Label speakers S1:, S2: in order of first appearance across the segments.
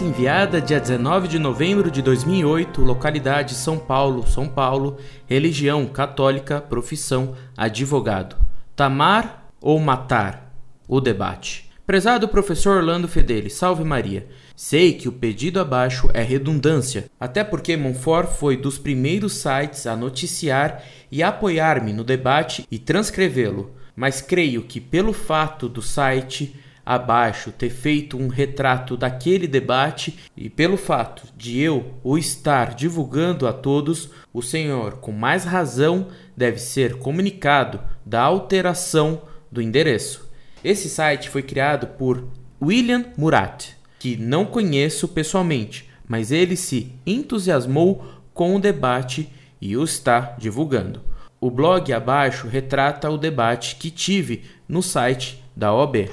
S1: enviada dia 19 de novembro de 2008, localidade São Paulo, São Paulo, religião católica, profissão advogado. Tamar ou matar? O debate. Prezado professor Orlando Fedeli, salve Maria. Sei que o pedido abaixo é redundância, até porque Monfort foi dos primeiros sites a noticiar e apoiar-me no debate e transcrevê-lo, mas creio que pelo fato do site abaixo ter feito um retrato daquele debate e pelo fato de eu o estar divulgando a todos, o senhor, com mais razão, deve ser comunicado da alteração do endereço. Esse site foi criado por William Murat, que não conheço pessoalmente, mas ele se entusiasmou com o debate e o está divulgando. O blog abaixo retrata o debate que tive no site da OB.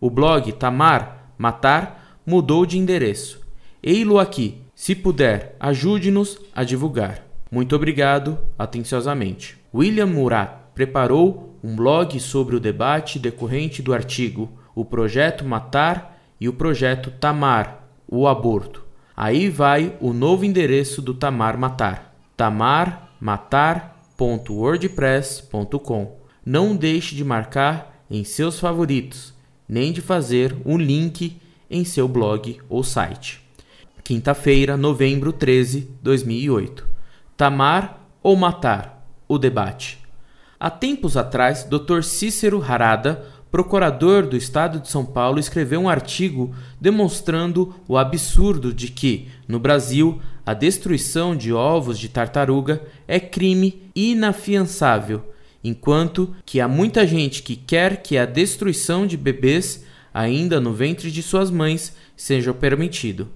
S1: O blog Tamar Matar mudou de endereço. Ei-lo aqui. Se puder, ajude-nos a divulgar. Muito obrigado, atenciosamente. William Murat preparou um blog sobre o debate decorrente do artigo O Projeto Matar e o Projeto Tamar, o aborto. Aí vai o novo endereço do Tamar Matar. tamarmatar.wordpress.com. Não deixe de marcar em seus favoritos nem de fazer um link em seu blog ou site. Quinta-feira, novembro 13, 2008. Tamar ou matar? O debate. Há tempos atrás, Dr. Cícero Harada, procurador do estado de São Paulo, escreveu um artigo demonstrando o absurdo de que, no Brasil, a destruição de ovos de tartaruga é crime inafiançável enquanto que há muita gente que quer que a destruição de bebês ainda no ventre de suas mães seja permitido.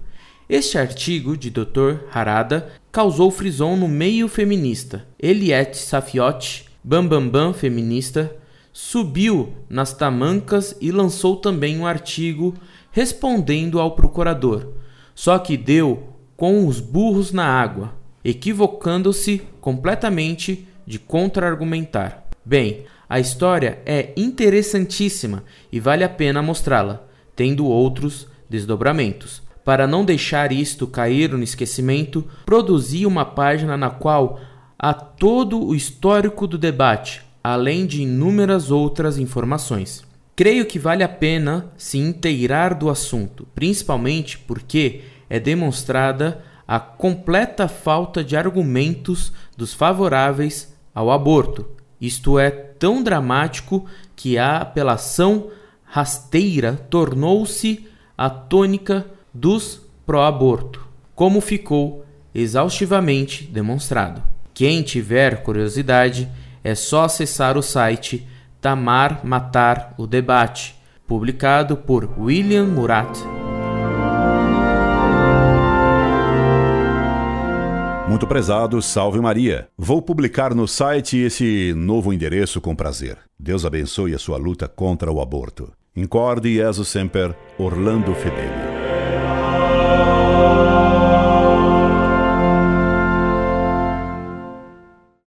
S1: Este artigo de Dr. Harada causou frisão no meio feminista. Eliette Safiotti, Bambambam Bam Bam feminista, subiu nas tamancas e lançou também um artigo respondendo ao procurador, só que deu com os burros na água, equivocando-se completamente de contra-argumentar. Bem, a história é interessantíssima e vale a pena mostrá-la, tendo outros desdobramentos. Para não deixar isto cair no esquecimento, produzi uma página na qual há todo o histórico do debate, além de inúmeras outras informações. Creio que vale a pena se inteirar do assunto, principalmente porque é demonstrada a completa falta de argumentos dos favoráveis ao aborto. Isto é tão dramático que a apelação rasteira tornou-se a tônica dos pró-aborto, como ficou exaustivamente demonstrado. Quem tiver curiosidade, é só acessar o site Tamar Matar o Debate, publicado por William Murat
S2: Muito prezado, salve Maria. Vou publicar no site esse novo endereço com prazer. Deus abençoe a sua luta contra o aborto. Incorde Jesus Semper, Orlando Fedeli.